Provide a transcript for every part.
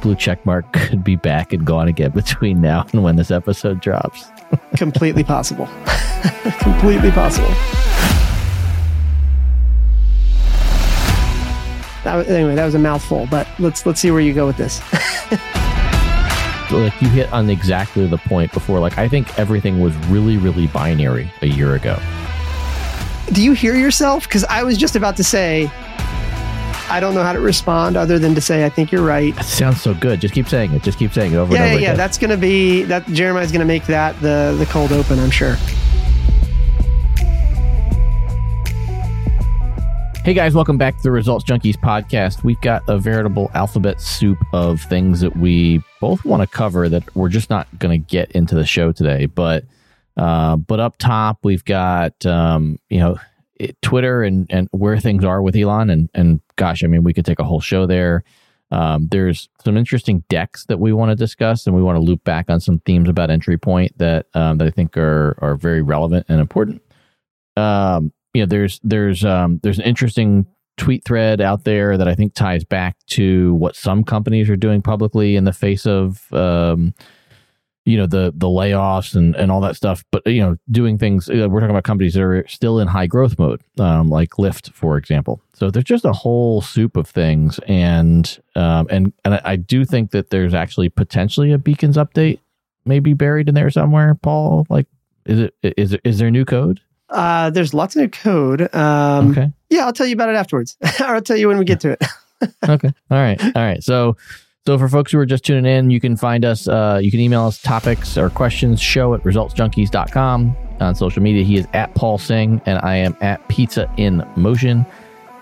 blue check mark could be back and gone again between now and when this episode drops. Completely possible. Completely possible. That was, anyway, that was a mouthful, but let's let's see where you go with this. like you hit on exactly the point before. Like I think everything was really, really binary a year ago. Do you hear yourself? Because I was just about to say, I don't know how to respond other than to say I think you're right. That sounds so good. Just keep saying it. Just keep saying it over yeah, and over again. yeah, again. that's gonna be that. Jeremiah's gonna make that the the cold open. I'm sure. Hey guys, welcome back to the Results Junkies podcast. We've got a veritable alphabet soup of things that we both want to cover that we're just not going to get into the show today. But uh, but up top, we've got um, you know it, Twitter and and where things are with Elon, and and gosh, I mean, we could take a whole show there. Um, there's some interesting decks that we want to discuss, and we want to loop back on some themes about entry point that um, that I think are are very relevant and important. Um, you know, there's there's um, there's an interesting tweet thread out there that I think ties back to what some companies are doing publicly in the face of um, you know the the layoffs and and all that stuff. But you know, doing things. Uh, we're talking about companies that are still in high growth mode, um, like Lyft, for example. So there's just a whole soup of things, and um, and and I, I do think that there's actually potentially a Beacons update maybe buried in there somewhere. Paul, like, is it is is there new code? Uh, there's lots of new code. Um, Okay. Yeah, I'll tell you about it afterwards, or I'll tell you when we get to it. okay. All right. All right. So, so for folks who are just tuning in, you can find us, uh, you can email us topics or questions, show at resultsjunkies.com. On social media, he is at Paul Singh and I am at Pizza in Motion.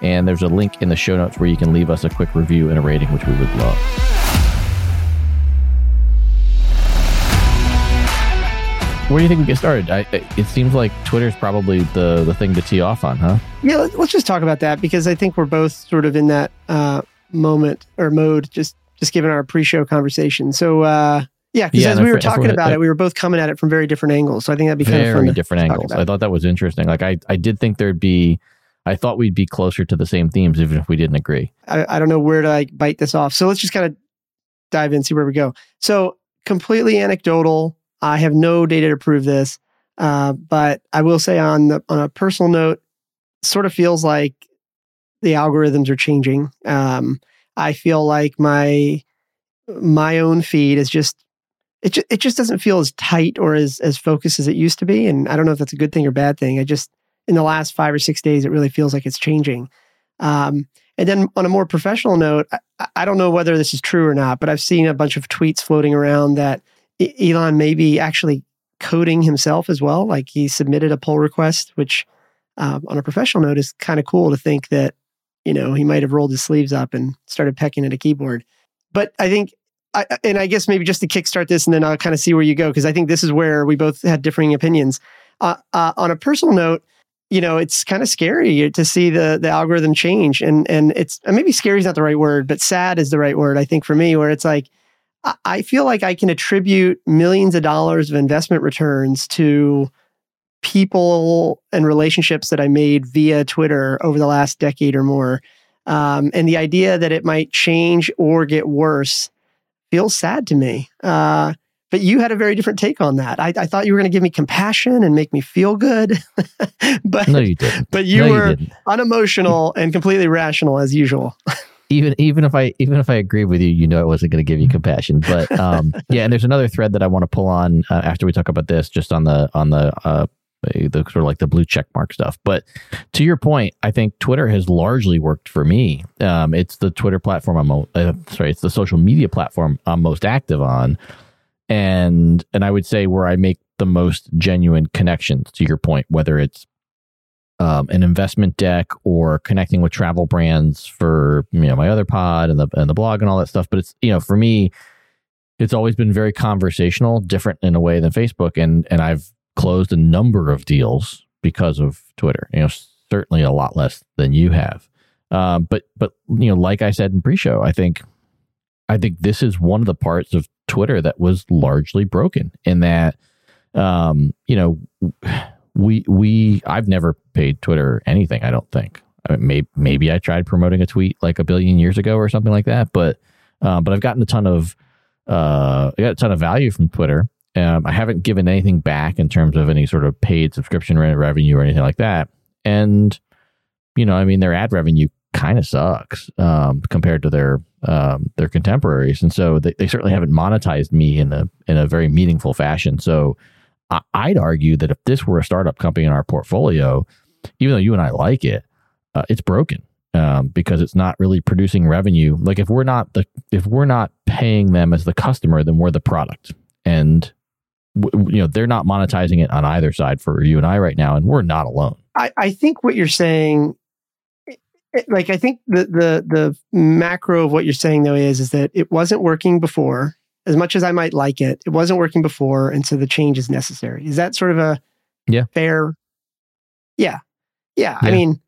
And there's a link in the show notes where you can leave us a quick review and a rating, which we would love. Where do you think we get started? I, it seems like Twitter's probably the, the thing to tee off on, huh? Yeah, let- let's just talk about that because I think we're both sort of in that uh, moment or mode, just just given our pre-show conversation. So uh, yeah, because Yeah, as we were talking about it, we were both coming at it from very different angles. So I think that'd be kind of fun. different angles. I thought that was interesting. Like I, I did think there'd be, I thought we'd be closer to the same themes, even if we didn't agree. I, I don't know where to like bite this off. So let's just kind of dive in, see where we go. So completely anecdotal. I have no data to prove this, uh, but I will say on the on a personal note, sort of feels like the algorithms are changing. Um, I feel like my my own feed is just it ju- it just doesn't feel as tight or as as focused as it used to be, and I don't know if that's a good thing or bad thing. I just in the last five or six days, it really feels like it's changing. Um, and then on a more professional note, I, I don't know whether this is true or not, but I've seen a bunch of tweets floating around that Elon may be actually coding himself as well. Like he submitted a pull request, which um, on a professional note is kind of cool to think that, you know, he might have rolled his sleeves up and started pecking at a keyboard. But I think, I, and I guess maybe just to kickstart this and then I'll kind of see where you go, because I think this is where we both had differing opinions. Uh, uh, on a personal note, you know, it's kind of scary to see the the algorithm change, and and it's and maybe scary is not the right word, but sad is the right word. I think for me, where it's like I feel like I can attribute millions of dollars of investment returns to people and relationships that I made via Twitter over the last decade or more, um, and the idea that it might change or get worse feels sad to me. Uh, but you had a very different take on that. I, I thought you were going to give me compassion and make me feel good, but No, you didn't. but you no, were you unemotional and completely rational as usual. Even even if I even if I agree with you, you know I wasn't going to give you compassion. But um, yeah, and there's another thread that I want to pull on uh, after we talk about this, just on the on the uh, sort of like the blue check mark stuff. But to your point, I think Twitter has largely worked for me. Um, it's the Twitter platform I'm uh, sorry, it's the social media platform I'm most active on, and and I would say where I make the most genuine connections. To your point, whether it's um, an investment deck or connecting with travel brands for you know my other pod and the and the blog and all that stuff. But it's you know for me, it's always been very conversational, different in a way than Facebook, and and I've closed a number of deals because of Twitter. You know, certainly a lot less than you have. Um, but but you know, like I said in pre-show, I think I think this is one of the parts of Twitter that was largely broken in that um, you know we we I've never paid Twitter anything. I don't think. I mean, maybe maybe I tried promoting a tweet like a billion years ago or something like that, but Uh, but I've gotten a ton of uh, I got a ton of value from Twitter. Um, I haven't given anything back in terms of any sort of paid subscription revenue or anything like that. And you know, I mean, their ad revenue kind of sucks um, compared to their um, their contemporaries, and so they, they certainly haven't monetized me in a in a very meaningful fashion. So I, I'd argue that if this were a startup company in our portfolio, even though you and I like it, uh, it's broken um, because it's not really producing revenue. Like if we're not the if we're not paying them as the customer, then we're the product, and w- you know they're not monetizing it on either side for you and I right now, and we're not alone. I, I think what you're saying eh, eh, like I think the the the macro of what you're saying though is is that it wasn't working before. As much as I might like it, it wasn't working before, and so the change is necessary. Is that sort of a yeah fair? Yeah, yeah. yeah. I mean,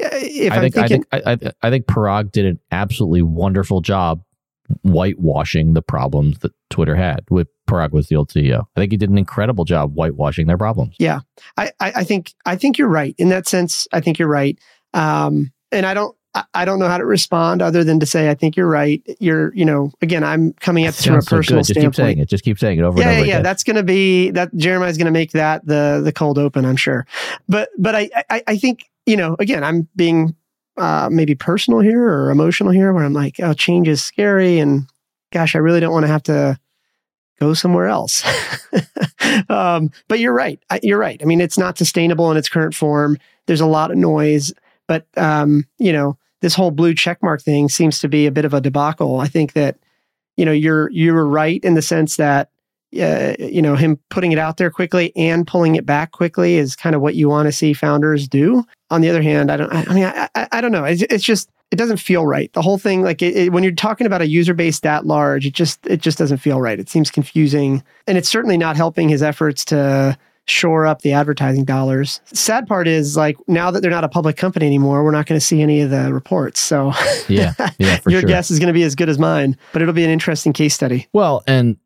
eh, if I think, thinking, I think I, I, I think Parag did an absolutely wonderful job whitewashing the problems that Twitter had. With Parag was the old CEO. I think he did an incredible job whitewashing their problems. Yeah, I, I, I think I think you're right in that sense. I think you're right. Um, and I don't I don't know how to respond other than to say I think you're right. You're, you know, again, I'm coming at this from a personal so standpoint. Just keep saying it. Just keep saying it over yeah, and over. Yeah, again. that's going to be that. Jeremiah's going to make that the the cold open, I'm sure. But but I I, I think you know, again, I'm being uh, maybe personal here or emotional here, where I'm like, oh, change is scary, and gosh, I really don't want to have to go somewhere else. um, but you're right. You're right. I mean, it's not sustainable in its current form. There's a lot of noise, but um, you know this whole blue checkmark thing seems to be a bit of a debacle. I think that you know you're you were right in the sense that uh, you know him putting it out there quickly and pulling it back quickly is kind of what you want to see founders do. On the other hand, I don't. I, I mean, I, I, I, don't know. It's, it's, just it doesn't feel right. The whole thing, like it, it, when you're talking about a user base that large, it just it just doesn't feel right. It seems confusing, and it's certainly not helping his efforts to shore up the advertising dollars. Sad part is like now that they're not a public company anymore, we're not going to see any of the reports. So yeah, yeah, your sure. guess is going to be as good as mine, but it'll be an interesting case study. Well, and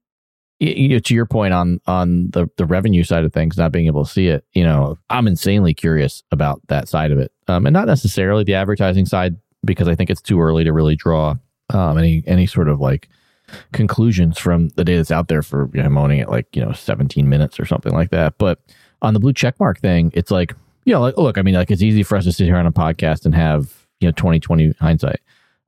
you know, to your point on on the the revenue side of things, not being able to see it, you know, I'm insanely curious about that side of it, um, and not necessarily the advertising side because I think it's too early to really draw um, any any sort of like conclusions from the data that's out there for you know, I'm owning it like you know 17 minutes or something like that. But on the blue checkmark thing, it's like you know, like look, I mean, like it's easy for us to sit here on a podcast and have you know 2020 hindsight.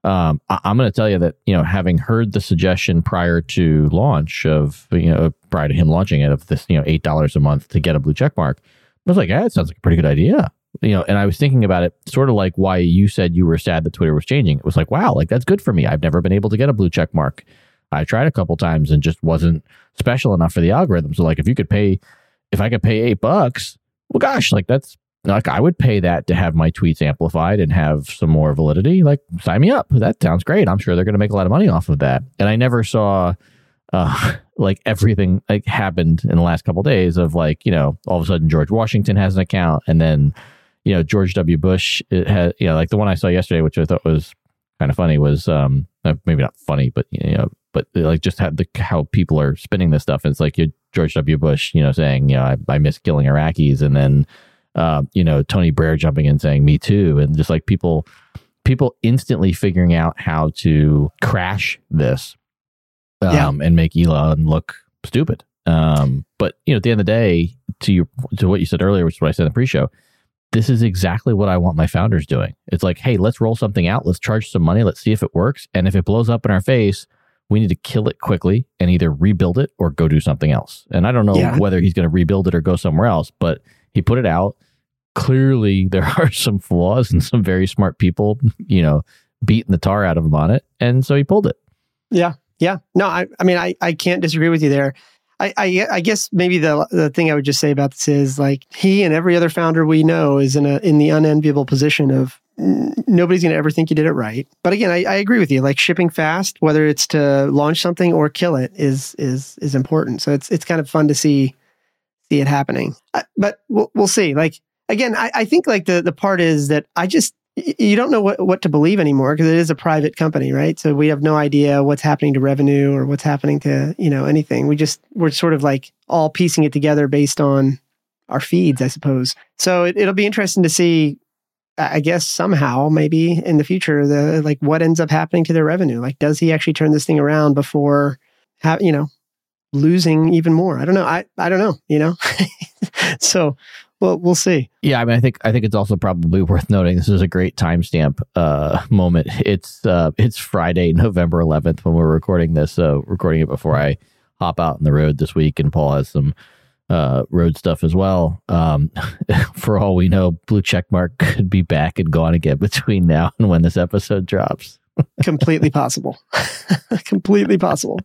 Um, I, am going to tell you that you know, having heard the suggestion prior to launch of you know prior to him launching it of this you know eight dollars a month to get a blue check mark, I was like, yeah, it sounds like a pretty good idea you know, and I was thinking about it sort of like why you said you were sad that Twitter was changing. It was like, wow, like that's good for me. I've never been able to get a blue check mark. I tried a couple times and just wasn't special enough for the algorithm. So like if you could pay if I could pay eight bucks, well gosh, like that's like I would pay that to have my tweets amplified and have some more validity. Like sign me up. That sounds great. I'm sure they're gonna make a lot of money off of that. And I never saw uh like everything like happened in the last couple of days of like, you know, all of a sudden George Washington has an account and then you know George W. Bush it had you know like the one I saw yesterday, which I thought was kind of funny, was um uh, maybe not funny, but you know but like just had the how people are spinning this stuff. And it's like you, George W. Bush, you know, saying, you know, I, I miss killing Iraqis, and then, uh, you know, Tony Blair jumping in saying, "Me too," and just like people, people instantly figuring out how to crash this, um, yeah. and make Elon look stupid. Um, but you know, at the end of the day, to you to what you said earlier, which is what I said in the pre-show, this is exactly what I want my founders doing. It's like, hey, let's roll something out, let's charge some money, let's see if it works, and if it blows up in our face we need to kill it quickly and either rebuild it or go do something else. And I don't know yeah. whether he's going to rebuild it or go somewhere else, but he put it out. Clearly, there are some flaws and some very smart people, you know, beating the tar out of him on it. And so he pulled it. Yeah. Yeah. No, I, I mean, I, I can't disagree with you there. I, I, I guess maybe the the thing I would just say about this is like he and every other founder we know is in a in the unenviable position of nobody's going to ever think you did it right. But again, I, I, agree with you. Like shipping fast, whether it's to launch something or kill it, is is is important. So it's it's kind of fun to see see it happening. But we'll we'll see. Like again, I, I think like the the part is that I just you don't know what, what to believe anymore because it is a private company, right? So we have no idea what's happening to revenue or what's happening to you know anything. We just we're sort of like all piecing it together based on our feeds, I suppose. So it, it'll be interesting to see I guess somehow, maybe in the future, the like what ends up happening to their revenue? Like, does he actually turn this thing around before, have you know, losing even more? I don't know. I I don't know. You know, so well, we'll see. Yeah, I mean, I think I think it's also probably worth noting this is a great timestamp uh, moment. It's uh, it's Friday, November 11th when we're recording this. So recording it before I hop out on the road this week, and Paul has some uh, road stuff as well. Um, for all we know, Blue Checkmark could be back and gone again between now and when this episode drops. Completely possible. Completely possible.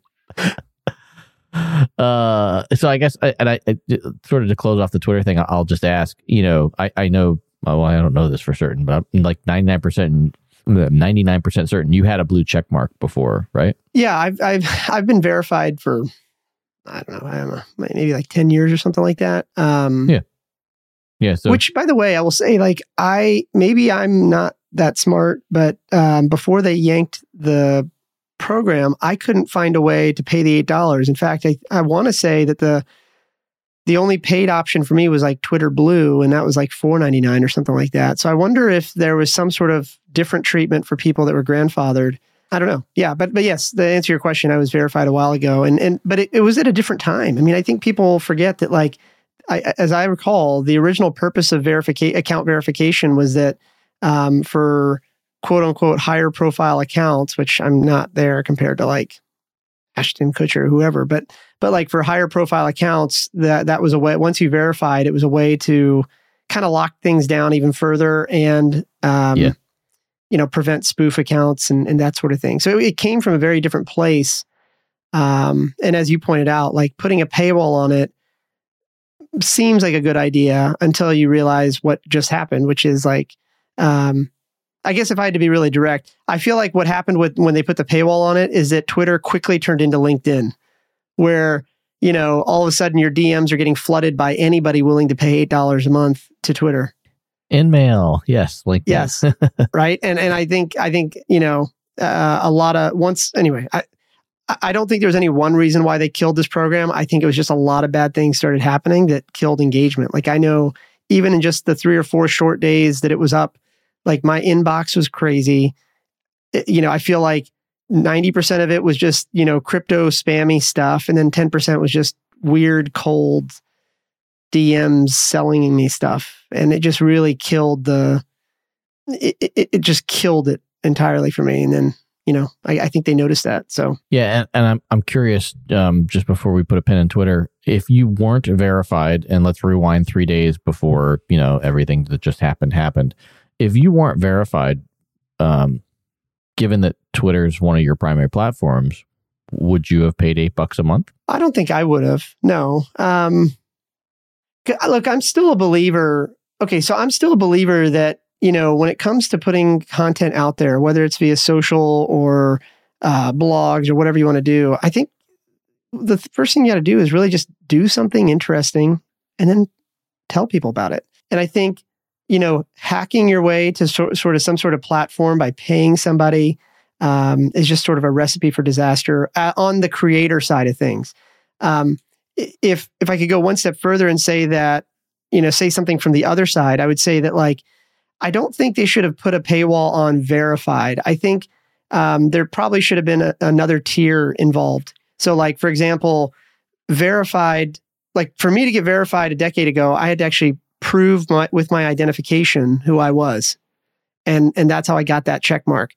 Uh, so I guess, and I, I, sort of to close off the Twitter thing, I'll just ask. You know, I, I know. Well, I don't know this for certain, but I'm like 99 percent 99% certain you had a blue check mark before, right? Yeah, I've I've I've been verified for I don't know, I don't know, maybe like 10 years or something like that. Um, yeah. Yeah. So, which, by the way, I will say, like, I maybe I'm not that smart, but um, before they yanked the program, I couldn't find a way to pay the $8. In fact, I, I want to say that the the only paid option for me was like Twitter Blue, and that was like four ninety nine or something like that. So I wonder if there was some sort of different treatment for people that were grandfathered I don't know. Yeah, but but yes, to answer your question, I was verified a while ago, and and but it, it was at a different time. I mean, I think people forget that like, I, as I recall, the original purpose of verification account verification was that um, for quote unquote higher profile accounts, which I'm not there compared to like Ashton Kutcher or whoever, but but like for higher profile accounts, that that was a way. Once you verified, it was a way to kind of lock things down even further and um, yeah you know, prevent spoof accounts and, and that sort of thing. So it came from a very different place. Um, and as you pointed out, like putting a paywall on it seems like a good idea until you realize what just happened, which is like, um, I guess if I had to be really direct, I feel like what happened with when they put the paywall on it is that Twitter quickly turned into LinkedIn, where you know all of a sudden your DMs are getting flooded by anybody willing to pay eight dollars a month to Twitter. InMail, yes, like yes, right. And and I think I think you know uh, a lot of once anyway. I I don't think there was any one reason why they killed this program. I think it was just a lot of bad things started happening that killed engagement. Like I know even in just the three or four short days that it was up, like my inbox was crazy. It, you know, I feel like 90% of it was just, you know, crypto spammy stuff. And then 10% was just weird, cold, DMs selling me stuff, and it just really killed the. It, it, it just killed it entirely for me, and then you know I, I think they noticed that. So yeah, and, and I'm I'm curious. Um, just before we put a pin in Twitter, if you weren't verified, and let's rewind three days before you know everything that just happened happened. If you weren't verified, um, given that Twitter is one of your primary platforms, would you have paid eight bucks a month? I don't think I would have. No. Um, look, I'm still a believer. Okay, so I'm still a believer that you know when it comes to putting content out there, whether it's via social or uh, blogs or whatever you want to do, I think the first thing you got to do is really just do something interesting and then tell people about it. And I think you know hacking your way to so, sort of some sort of platform by paying somebody um, is just sort of a recipe for disaster uh, on the creator side of things. Um, if if I could go one step further and say that, you know, say something from the other side, I would say that like I don't think they should have put a paywall on verified. I think um, there probably should have been a, another tier involved. So, like for example, verified. Like for me to get verified a decade ago, I had to actually prove my, with my identification who I was, and and that's how I got that check mark.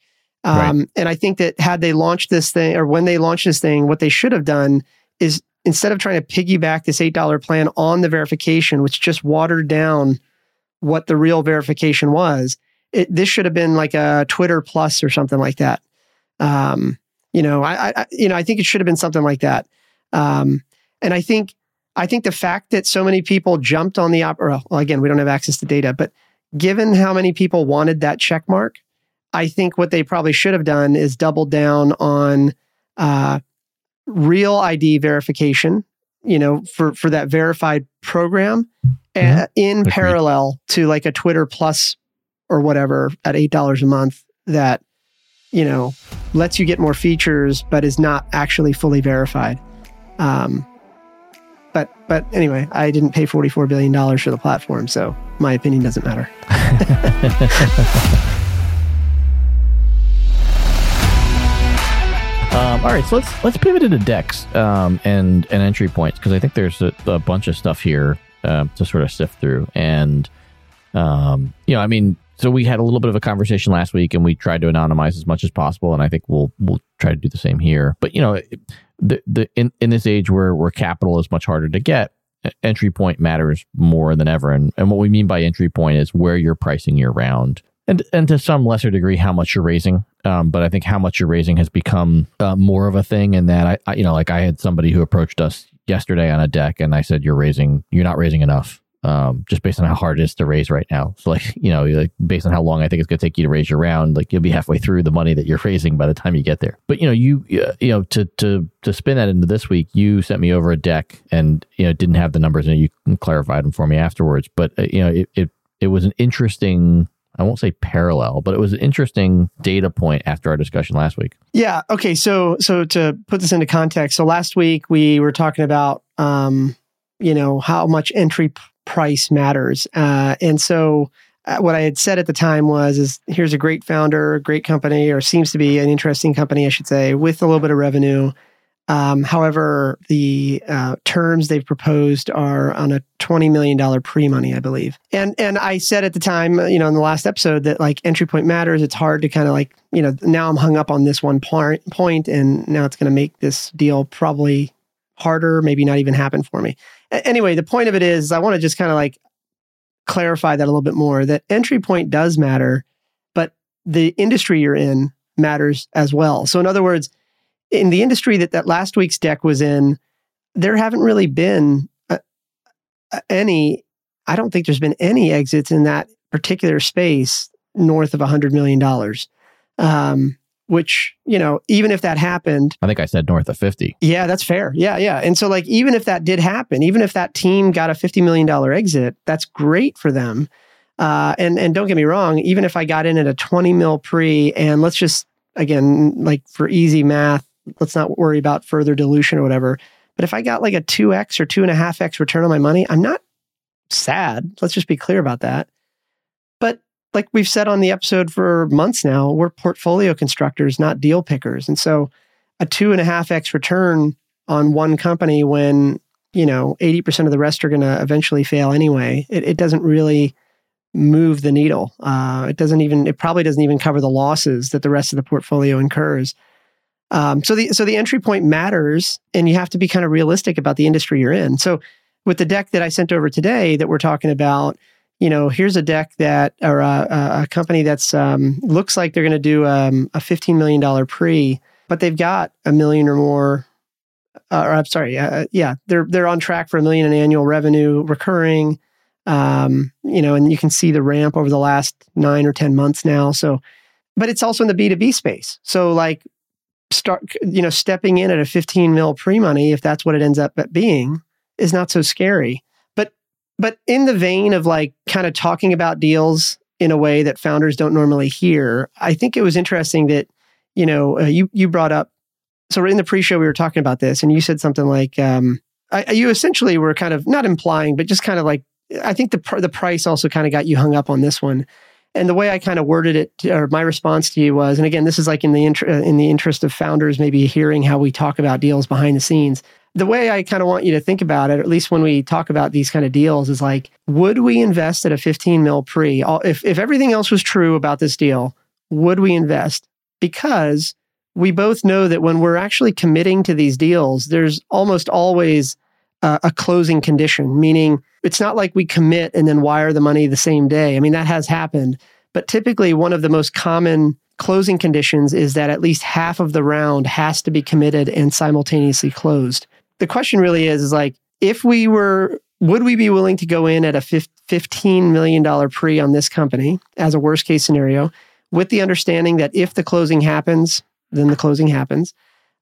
Um, right. And I think that had they launched this thing, or when they launched this thing, what they should have done is instead of trying to piggyback this $8 plan on the verification, which just watered down what the real verification was, it, this should have been like a Twitter plus or something like that. Um, you know, I, I, you know, I think it should have been something like that. Um, and I think, I think the fact that so many people jumped on the op, or well, again, we don't have access to data, but given how many people wanted that check mark, I think what they probably should have done is doubled down on uh, real ID verification, you know, for for that verified program mm-hmm. uh, in Agreed. parallel to like a Twitter Plus or whatever at eight dollars a month that you know lets you get more features but is not actually fully verified. Um, but but anyway, I didn't pay forty four billion dollars for the platform, so my opinion doesn't matter. Um, all right, so let's let's pivot into decks um, and and entry points because I think there's a, a, bunch of stuff here uh, to sort of sift through. And um, you know, I mean, so we had a little bit of a conversation last week, and we tried to anonymize as much as possible, and I think we'll we'll try to do the same here. But you know, the the in, in this age where where capital is much harder to get, entry point matters more than ever. And and what we mean by entry point is where you're pricing your round and and to some lesser degree how much you're raising. Um, but I think how much you're raising has become uh, more of a thing. And that I, I, you know, like I had somebody who approached us yesterday on a deck, and I said, "You're raising, you're not raising enough." Um, just based on how hard it is to raise right now. So like, you know, like based on how long I think it's going to take you to raise your round, like you'll be halfway through the money that you're raising by the time you get there. But you know, you uh, you know, to to to spin that into this week, you sent me over a deck and you know didn't have the numbers and you clarified them for me afterwards. But uh, you know, it, it it was an interesting I won't say parallel, but it was an interesting data point after our discussion last week. Yeah. Okay. So, so to put this into context, so last week we were talking about, um, you know, how much entry price matters, uh, and so uh, what I had said at the time was, is here's a great founder, great company, or seems to be an interesting company, I should say, with a little bit of revenue. Um, however, the uh, terms they've proposed are on a twenty million dollar pre money, I believe. And and I said at the time, you know, in the last episode that like entry point matters. It's hard to kind of like you know now I'm hung up on this one point, point, and now it's going to make this deal probably harder, maybe not even happen for me. Anyway, the point of it is, I want to just kind of like clarify that a little bit more. That entry point does matter, but the industry you're in matters as well. So in other words in the industry that that last week's deck was in, there haven't really been uh, any. I don't think there's been any exits in that particular space north of a hundred million dollars. Um, which you know, even if that happened, I think I said north of fifty. Yeah, that's fair. Yeah, yeah. And so, like, even if that did happen, even if that team got a fifty million dollar exit, that's great for them. Uh, and and don't get me wrong, even if I got in at a twenty mil pre, and let's just again, like for easy math, let's not worry about further dilution or whatever. But if I got like a 2x or 2.5x return on my money, I'm not sad. Let's just be clear about that. Like we've said on the episode for months now, we're portfolio constructors, not deal pickers. And so a 2.5x return on one company when, you know, 80% of the rest are going to eventually fail anyway, it, it doesn't really move the needle. Uh, it doesn't even, it probably doesn't even cover the losses that the rest of the portfolio incurs. Um, so the so the entry point matters, and you have to be kind of realistic about the industry you're in. So with the deck that I sent over today that we're talking about, you know, here's a deck that or a, a company that's um, looks like they're going to do um, a fifteen million dollar pre, but they've got a million or more. Uh, or I'm sorry, uh, yeah, they're they're on track for a million in annual revenue recurring. Um, you know, and you can see the ramp over the last nine or ten months now. So, but it's also in the B two B space. So, like start you know stepping in at a 15 mil pre-money if that's what it ends up being is not so scary but in the vein of like kind of talking about deals in a way that founders don't normally hear i think it was interesting that you know uh, you you brought up so in the pre-show we were talking about this and you said something like um I, you essentially were kind of not implying but just kind of like i think the pr- the price also kind of got you hung up on this one and the way I kind of worded it, or my response to you was, and again, this is like in the inter- in the interest of founders, maybe hearing how we talk about deals behind the scenes. The way I kind of want you to think about it, at least when we talk about these kind of deals, is like, would we invest at a 15 mil pre? If if everything else was true about this deal, would we invest? Because we both know that when we're actually committing to these deals, there's almost always uh, a closing condition, meaning it's not like we commit and then wire the money the same day. I mean, that has happened. But typically, one of the most common closing conditions is that at least half of the round has to be committed and simultaneously closed. The question really is, is like, if we were, would we be willing to go in at a $15 million pre on this company as a worst case scenario with the understanding that if the closing happens, then the closing happens.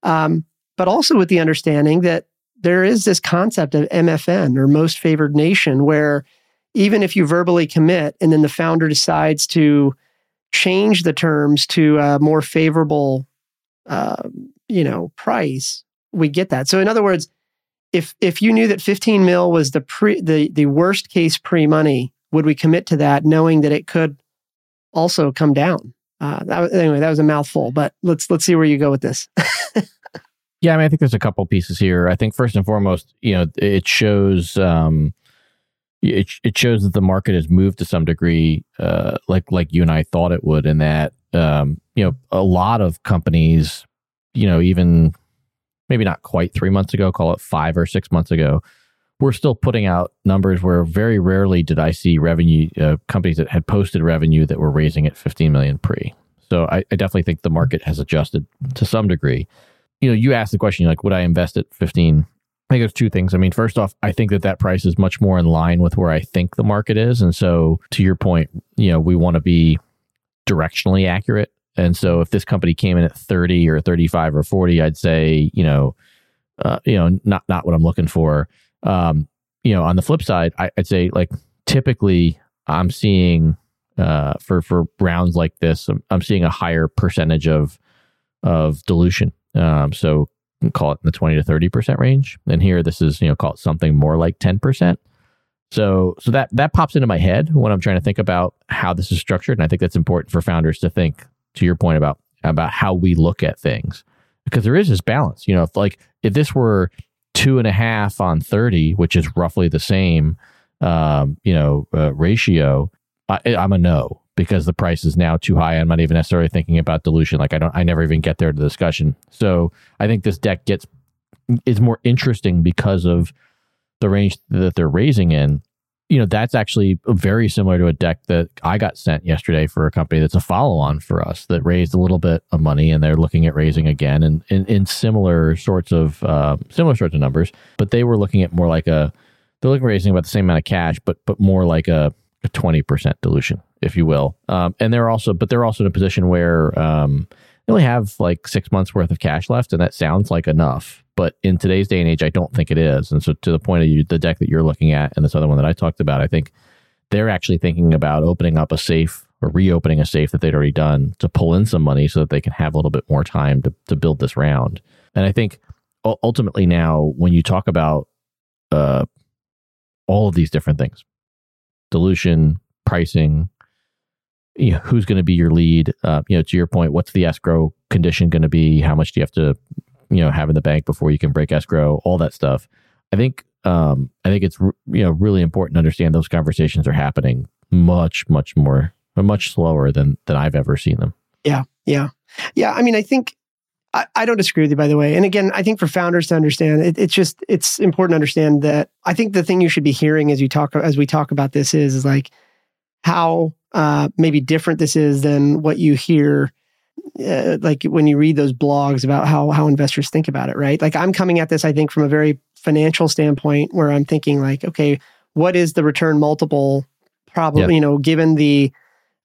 Um, but also with the understanding that there is this concept of MFN or most favored nation, where even if you verbally commit and then the founder decides to change the terms to a more favorable, uh, you know, price, we get that. So in other words, if if you knew that 15 mil was the pre the the worst case pre money, would we commit to that, knowing that it could also come down? Uh, that anyway, that was a mouthful, but let's let's see where you go with this. yeah, I mean, I think there's a couple pieces here. I think first and foremost, you know, it shows um, it it shows that the market has moved to some degree, uh, like like you and I thought it would, and that um, you know a lot of companies, you know, even maybe not quite three months ago, call it five or six months ago, we're still putting out numbers where very rarely did I see revenue uh, companies that had posted revenue that were raising at 15 million pre. So I, I, definitely think the market has adjusted to some degree. You know, you asked the question like, would I invest at 15? I think there's two things. I mean, first off, I think that that price is much more in line with where I think the market is, and so to your point, you know, we want to be directionally accurate. And so if this company came in at 30 or 35 or 40, I'd say, you know, uh, you know, not not what I'm looking for. Um, you know, on the flip side, I, would say like typically I'm seeing uh, for for rounds like this, I'm, I'm, seeing a higher percentage of of dilution. Um, so call it in the 20 to 30 percent range. And here, this is you know call it something more like 10 percent. So so that that pops into my head when I'm trying to think about how this is structured, and I think that's important for founders to think. To your point about about how we look at things, because there is this balance. You know, if like if this were two and a half on 30, which is roughly the same, um, you know, uh, ratio, I, I'm a no because the price is now too high. I'm not even necessarily thinking about dilution. Like I don't, I never even get there to the discussion. So I think this deck gets is more interesting because of the range that they're raising in you know, that's actually very similar to a deck that I got sent yesterday for a company that's a follow on for us that raised a little bit of money and they're looking at raising again and in, similar sorts of uh, similar sorts of numbers. But they were looking at more like a they're looking at raising about the same amount of cash, but but more like a a twenty percent dilution, if you will. Um, and they're also but they're also in a position where um, they only have like six months worth of cash left, and that sounds like enough. But in today's day and age, I don't think it is. And so, to the point of you, the deck that you're looking at and this other one that I talked about, I think they're actually thinking about opening up a safe or reopening a safe that they'd already done to pull in some money so that they can have a little bit more time to, to build this round. And I think ultimately now, when you talk about uh, all of these different things, dilution, pricing, you know, who's going to be your lead? Uh, you know, to your point, what's the escrow condition going to be? How much do you have to you know have in the bank before you can break escrow, all that stuff. I think um, I think it's you know really important to understand those conversations are happening much much more much slower than than I've ever seen them. Yeah, yeah, yeah. I mean, I think I, I don't disagree with you, by the way. And again, I think for founders to understand, it, it's just it's important to understand that I think the thing you should be hearing as you talk as we talk about this is is like how uh, maybe different this is than what you hear uh, like when you read those blogs about how how investors think about it, right? Like I'm coming at this, I think, from a very financial standpoint, where I'm thinking like, okay, what is the return multiple? Probably, you know, given the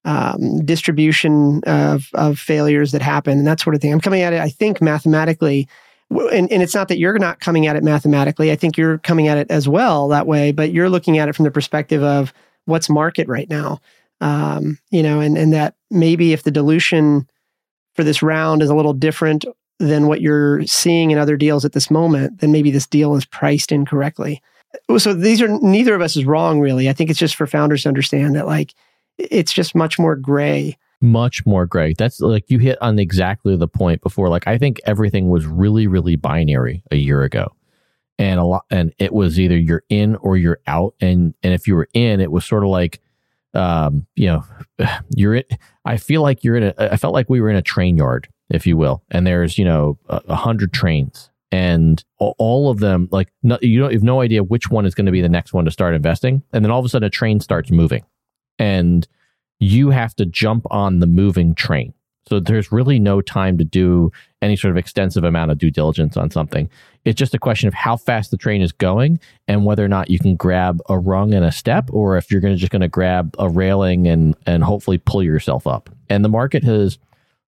um, distribution of of failures that happen and that sort of thing. I'm coming at it, I think, mathematically. And, and it's not that you're not coming at it mathematically. I think you're coming at it as well that way, but you're looking at it from the perspective of what's market right now. Um, you know, and and that maybe if the dilution for this round is a little different than what you're seeing in other deals at this moment, then maybe this deal is priced incorrectly. So these are neither of us is wrong really. I think it's just for founders to understand that like it's just much more gray. Much more gray. That's like you hit on exactly the point before. Like I think everything was really, really binary a year ago. And a lot and it was either you're in or you're out. And and if you were in, it was sort of like um, you know, you're in, I feel like you're in a, I felt like we were in a train yard, if you will, and there's, you know, a hundred trains and all of them, like, no, you don't you have no idea which one is going to be the next one to start investing. And then all of a sudden a train starts moving and you have to jump on the moving train. So there's really no time to do any sort of extensive amount of due diligence on something. It's just a question of how fast the train is going and whether or not you can grab a rung and a step, or if you're going to just going to grab a railing and and hopefully pull yourself up. And the market has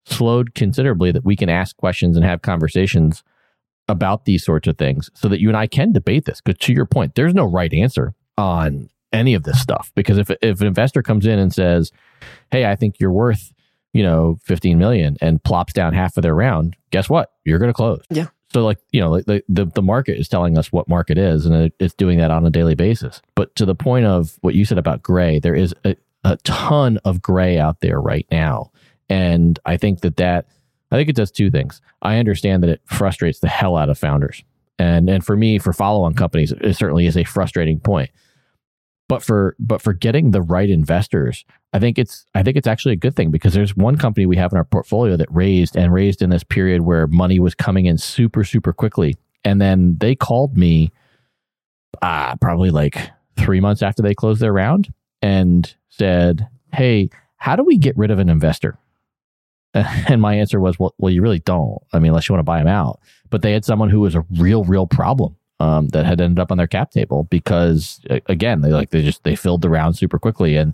slowed considerably that we can ask questions and have conversations about these sorts of things so that you and I can debate this. Because to your point, there's no right answer on any of this stuff. Because if if an investor comes in and says, "Hey, I think you're worth," you know, 15 million and plops down half of their round, guess what? You're going to close. Yeah. So like, you know, the, the, the market is telling us what market is and it, it's doing that on a daily basis. But to the point of what you said about gray, there is a, a ton of gray out there right now. And I think that that, I think it does two things. I understand that it frustrates the hell out of founders. And, and for me, for follow on companies, it certainly is a frustrating point but for but for getting the right investors i think it's i think it's actually a good thing because there's one company we have in our portfolio that raised and raised in this period where money was coming in super super quickly. And then they called me uh, probably like three months after they closed their round and said hey how do we get rid of an investor? And my answer was well, well you really don't. I mean unless you want to buy them out. But they had someone who was a real real problem um, that had ended up on their cap table because again they like they just they filled the round super quickly. And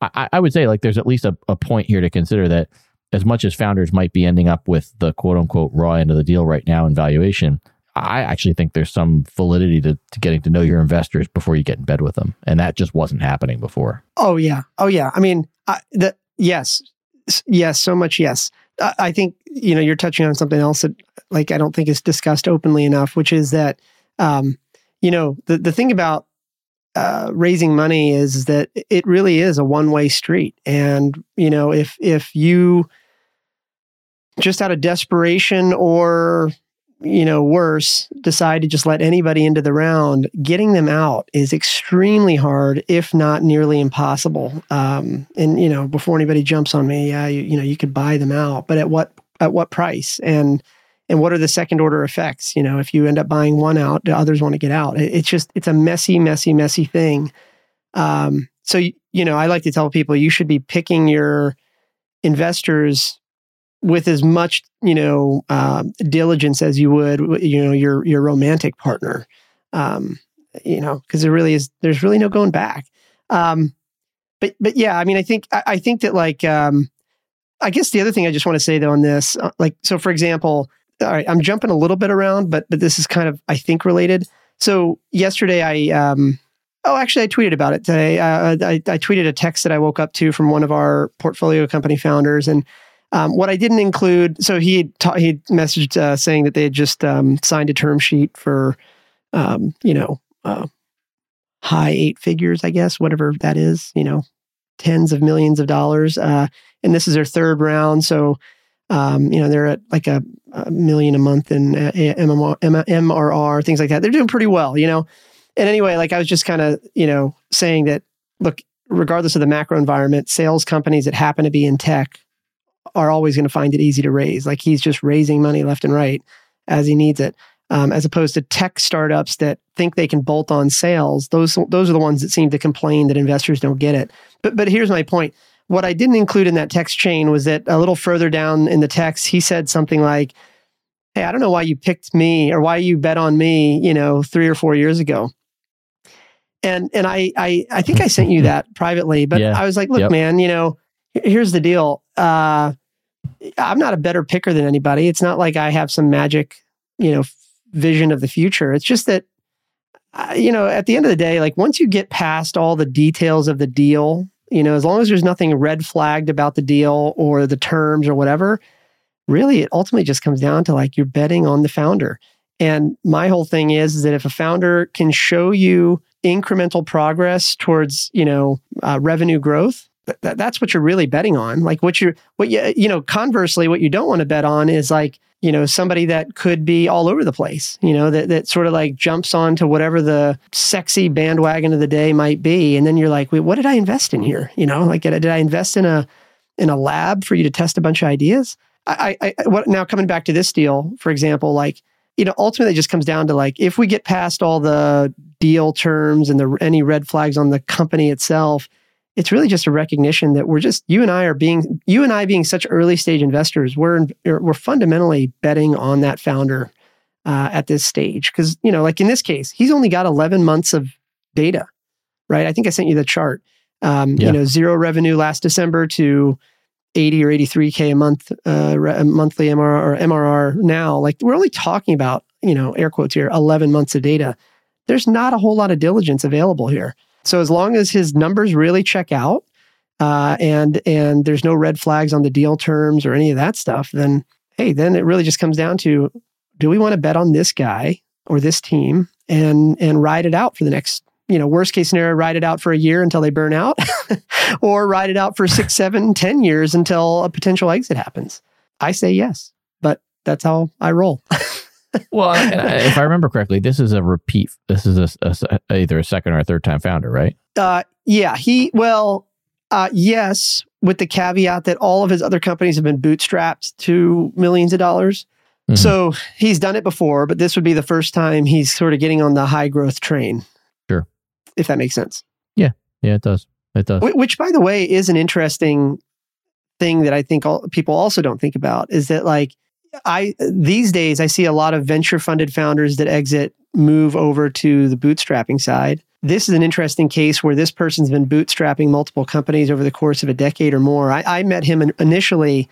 I, I would say like there's at least a, a point here to consider that as much as founders might be ending up with the quote unquote raw end of the deal right now in valuation I actually think there's some validity to, to getting to know your investors before you get in bed with them. And that just wasn't happening before. Oh yeah. Oh yeah. I mean I, the yes. Yes so much yes. I, I think you know you're touching on something else that like I don't think is discussed openly enough which is that um, you know, the, the thing about uh, raising money is that it really is a one way street. And, you know, if, if you just out of desperation or, you know, worse, decide to just let anybody into the round, getting them out is extremely hard, if not nearly impossible. Um, and, you know, before anybody jumps on me, yeah, you, you know, you could buy them out, but at what, at what price? And, and what are the second order effects? You know if you end up buying one out the others want to get out. It's just it's a messy messy messy thing. Um, so you know i like to tell people you should be picking your investors with as much you know uh, diligence as you would you know your your romantic partner. Um, you know because there really is there's really no going back. Um, but but yeah i mean i think i, I think that like um, i guess the other thing i just want to say though on this uh, like so for example all right, I'm jumping a little bit around, but but this is kind of I think related. So yesterday I um oh actually I tweeted about it today. Uh, I, I tweeted a text that I woke up to from one of our portfolio company founders, and um, what I didn't include. So he had ta- he messaged uh, saying that they had just um, signed a term sheet for um, you know uh, high eight figures, I guess, whatever that is. You know, tens of millions of dollars, uh, and this is their third round. So um, you know, they're at like a, a million a month in uh, MMR, MRR, things like that. They're doing pretty well, you know. And anyway, like I was just kind of, you know, saying that, look, regardless of the macro environment, sales companies that happen to be in tech are always going to find it easy to raise. Like he's just raising money left and right as he needs it, um, as opposed to tech startups that think they can bolt on sales. Those those are the ones that seem to complain that investors don't get it. But but here's my point what I didn't include in that text chain was that a little further down in the text, he said something like, Hey, I don't know why you picked me or why you bet on me, you know, three or four years ago. And and I I I think I sent you that privately, but yeah. I was like, look, yep. man, you know, here's the deal. Uh, I'm not a better picker than anybody. It's not like I have some magic, you know, vision of the future. It's just that, uh, you know, at the end of the day, like once you get past all the details of the deal you know, as long as there's nothing red flagged about the deal or the terms or whatever, really it ultimately just comes down to like you're betting on the founder. And my whole thing is, is that if a founder can show you incremental progress towards, you know, uh, revenue growth, th- that's what you're really betting on. Like what you're, what you, you know, conversely, what you don't want to bet on is like, you know, somebody that could be all over the place, you know, that, that sort of like jumps onto whatever the sexy bandwagon of the day might be. And then you're like, wait, what did I invest in here? You know, like, did I invest in a, in a lab for you to test a bunch of ideas? I, I, what now coming back to this deal, for example, like, you know, ultimately it just comes down to like, if we get past all the deal terms and the, any red flags on the company itself, it's really just a recognition that we're just you and I are being you and I being such early stage investors. We're er, we're fundamentally betting on that founder uh, at this stage because you know, like in this case, he's only got 11 months of data, right? I think I sent you the chart. Um, yeah. You know, zero revenue last December to 80 or 83k a month uh, re- monthly MRR or MRR now. Like we're only talking about you know air quotes here 11 months of data. There's not a whole lot of diligence available here. So as long as his numbers really check out, uh, and and there's no red flags on the deal terms or any of that stuff, then hey, then it really just comes down to do we want to bet on this guy or this team and and ride it out for the next you know worst case scenario ride it out for a year until they burn out or ride it out for six seven ten years until a potential exit happens? I say yes but that's how i roll well if i remember correctly this is a repeat this is a, a, either a second or a third time founder right uh, yeah he well uh, yes with the caveat that all of his other companies have been bootstrapped to millions of dollars Mm-hmm. So he's done it before, but this would be the first time he's sort of getting on the high growth train. Sure. If that makes sense. Yeah. Yeah, it does. It does. Which, by the way, is an interesting thing that I think all, people also don't think about is that, like, I these days I see a lot of venture funded founders that exit move over to the bootstrapping side. This is an interesting case where this person's been bootstrapping multiple companies over the course of a decade or more. I, I met him initially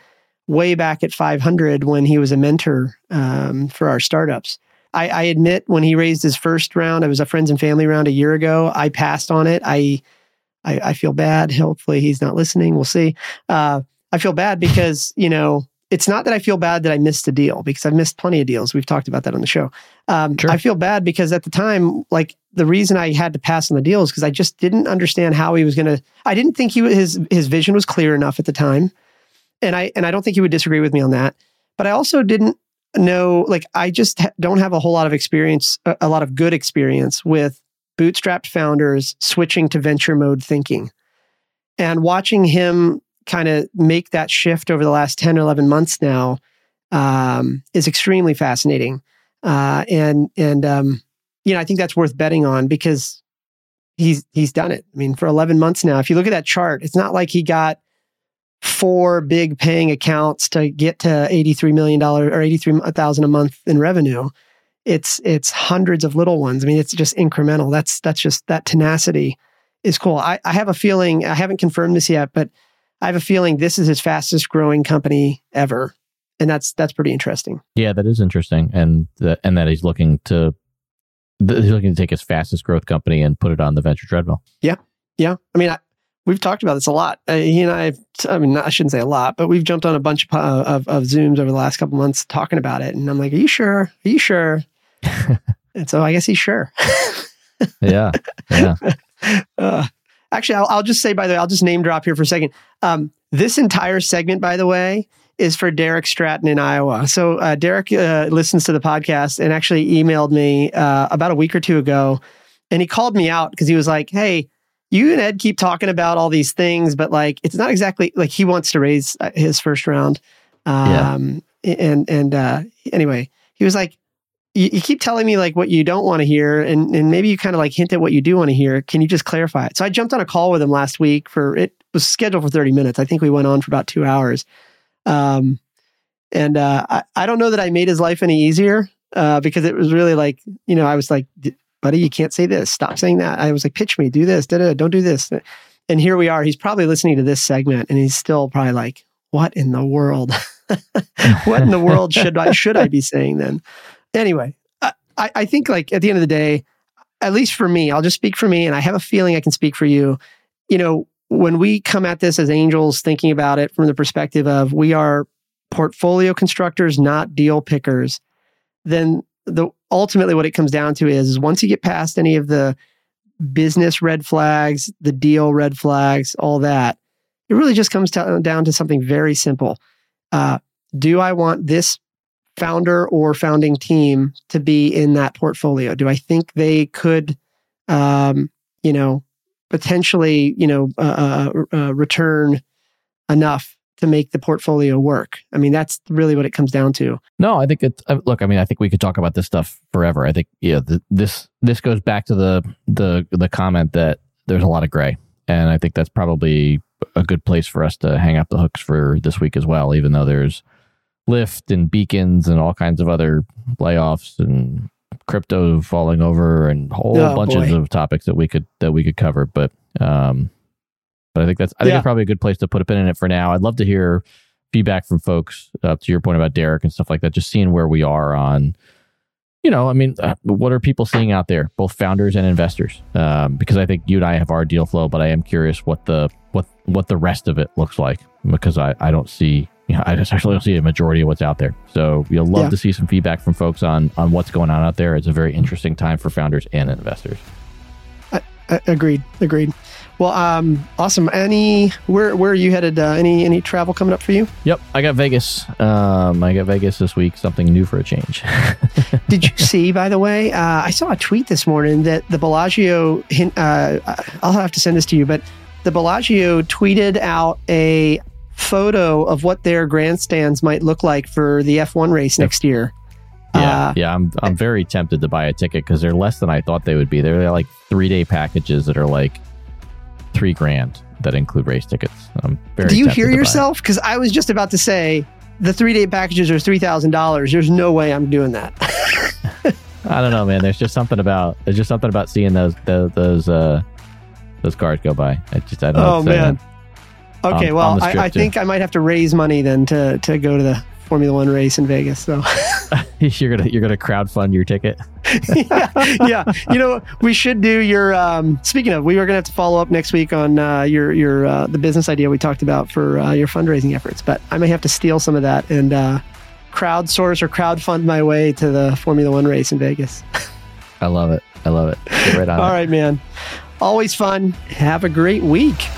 way back at 500 when he was a mentor um, for our startups. I, I, admit when he raised his first round, it was a friends and family round a year ago. I passed on it. I, I, I feel bad. Hopefully he's not listening. We'll see. Uh, I feel bad because, you know, it's not that I feel bad that I missed a deal because I've missed plenty of deals. We've talked about that on the show. Um, sure. I feel bad because at the time, like the reason I had to pass on the deal is because I just didn't understand how he was going to. I didn't think he his his vision was clear enough at the time and I and I don't think he would disagree with me on that. But I also didn't know like I just ha- don't have a whole lot of experience, a, a lot of good experience with bootstrapped founders switching to venture mode thinking, and watching him kind of make that shift over the last 10 or 11 months now um, is extremely fascinating. Uh, and and um, you know I think that's worth betting on because he's he's done it. I mean, for 11 months now, if you look at that chart, it's not like he got four big paying accounts to get to $83 million or 83,000 a month in revenue. It's, it's hundreds of little ones. I mean, it's just incremental. That's, that's just that tenacity is cool. I, I have a feeling, I haven't confirmed this yet, but I have a feeling this is his fastest growing company ever. And that's, that's pretty interesting. Yeah, that is interesting. And that, and that he's looking to, he's looking to take his fastest growth company and put it on the venture treadmill. Yeah. Yeah. I mean, I, we've talked about this a lot. Uh, he and I, I mean, I shouldn't say a lot, but we've jumped on a bunch of, uh, of, of Zooms over the last couple months talking about it. And I'm like, are you sure? Are you sure? and so I guess he's sure. yeah. Yeah. Uh, actually, I'll, I'll, just say, by the way, I'll just name drop here for a second. Um, this entire segment, by the way, is for Derek Stratton in Iowa. So uh, Derek uh, listens to the podcast and actually emailed me uh, about a week or two ago. And he called me out because he was like, hey, you and Ed keep talking about all these things, but like it's not exactly like he wants to raise uh, his first round. Um, yeah. and and uh, anyway, he was like, you, you, keep telling me like what you don't want to hear, and and maybe you kind of like hint at what you do want to hear. Can you just clarify it? So I jumped on a call with him last week for it was scheduled for thirty minutes. I think we went on for about two hours. Um, and uh, I, I don't know that I made his life any easier uh, because it was really like you know I was like buddy, you can't say this. Stop saying that. I was like, pitch me, do this, da, da, don't do this. And here we are. He's probably listening to this segment and he's still probably like, what in the world? what in the world should I should I be saying then? Anyway, I, I think like at the end of the day, at least for me, I'll just speak for me, and I have a feeling I can speak for you. You know, when we come at this as angels, thinking about it from the perspective of we are portfolio constructors, not deal pickers, then the ultimately what it comes down to is, is once you get past any of the business red flags, the deal red flags, all that, it really just comes down to something very simple. Uh, do I want this founder or founding team to be in that portfolio? Do I think they could, um, you know, potentially, you know, uh, uh, uh return enough to make the portfolio work. I mean, that's really what it comes down to. No, I think it's uh, look. I mean, I think we could talk about this stuff forever. I think yeah, this this goes back to the the the comment that there's a lot of gray, and I think that's probably a good place for us to hang up the hooks for this week as well. Even though there's Lyft and beacons and all kinds of other layoffs and crypto falling over and whole oh, bunches boy. of topics that we could that we could cover, but um but I think that's I think yeah. it's probably a good place to put a pin in it for now. I'd love to hear feedback from folks uh, to your point about Derek and stuff like that. Just seeing where we are on, you know, I mean, uh, what are people seeing out there, both founders and investors? Um, because I think you and I have our deal flow, but I am curious what the what what the rest of it looks like because I I don't see you know, I just actually don't see a majority of what's out there. So you'll love Yeah. to see some feedback from folks on on what's going on out there. It's a very interesting time for founders and investors. A- agreed. Agreed. Well, um, awesome. Any where where are you headed? Uh, any any travel coming up for you? Yep, I got Vegas. Um, I got Vegas this week. Something new for a change. Did you see, by the way? Uh, I saw a tweet this morning that the Bellagio. Uh, I'll have to send this to you, but the Bellagio tweeted out a photo of what their grandstands might look like for the F1 race next year. Yeah, Uh, yeah, I'm I'm very tempted to buy a ticket because they're less than I thought they would be. They're like three day packages that are like three grand that include race tickets. I'm very. Do you hear to buy it. yourself? Because I was just about to say the three day packages are three thousand dollars. There's no way I'm doing that. I don't know, man. There's just something about there's just something about seeing those those those, uh, those cars go by. I just I don't know. Oh say, man. Okay, well, I, I think I might have to raise money then to to go to the Formula One race in Vegas. So you're gonna you're gonna crowdfund your ticket. yeah, yeah, you know, we should do your. Um, speaking of, we were gonna have to follow up next week on uh, your your uh, the business idea we talked about for uh, your fundraising efforts. But I may have to steal some of that and uh, crowdsource or crowdfund my way to the Formula One race in Vegas. I love it. I love it. Get right on All right, man. Always fun. Have a great week.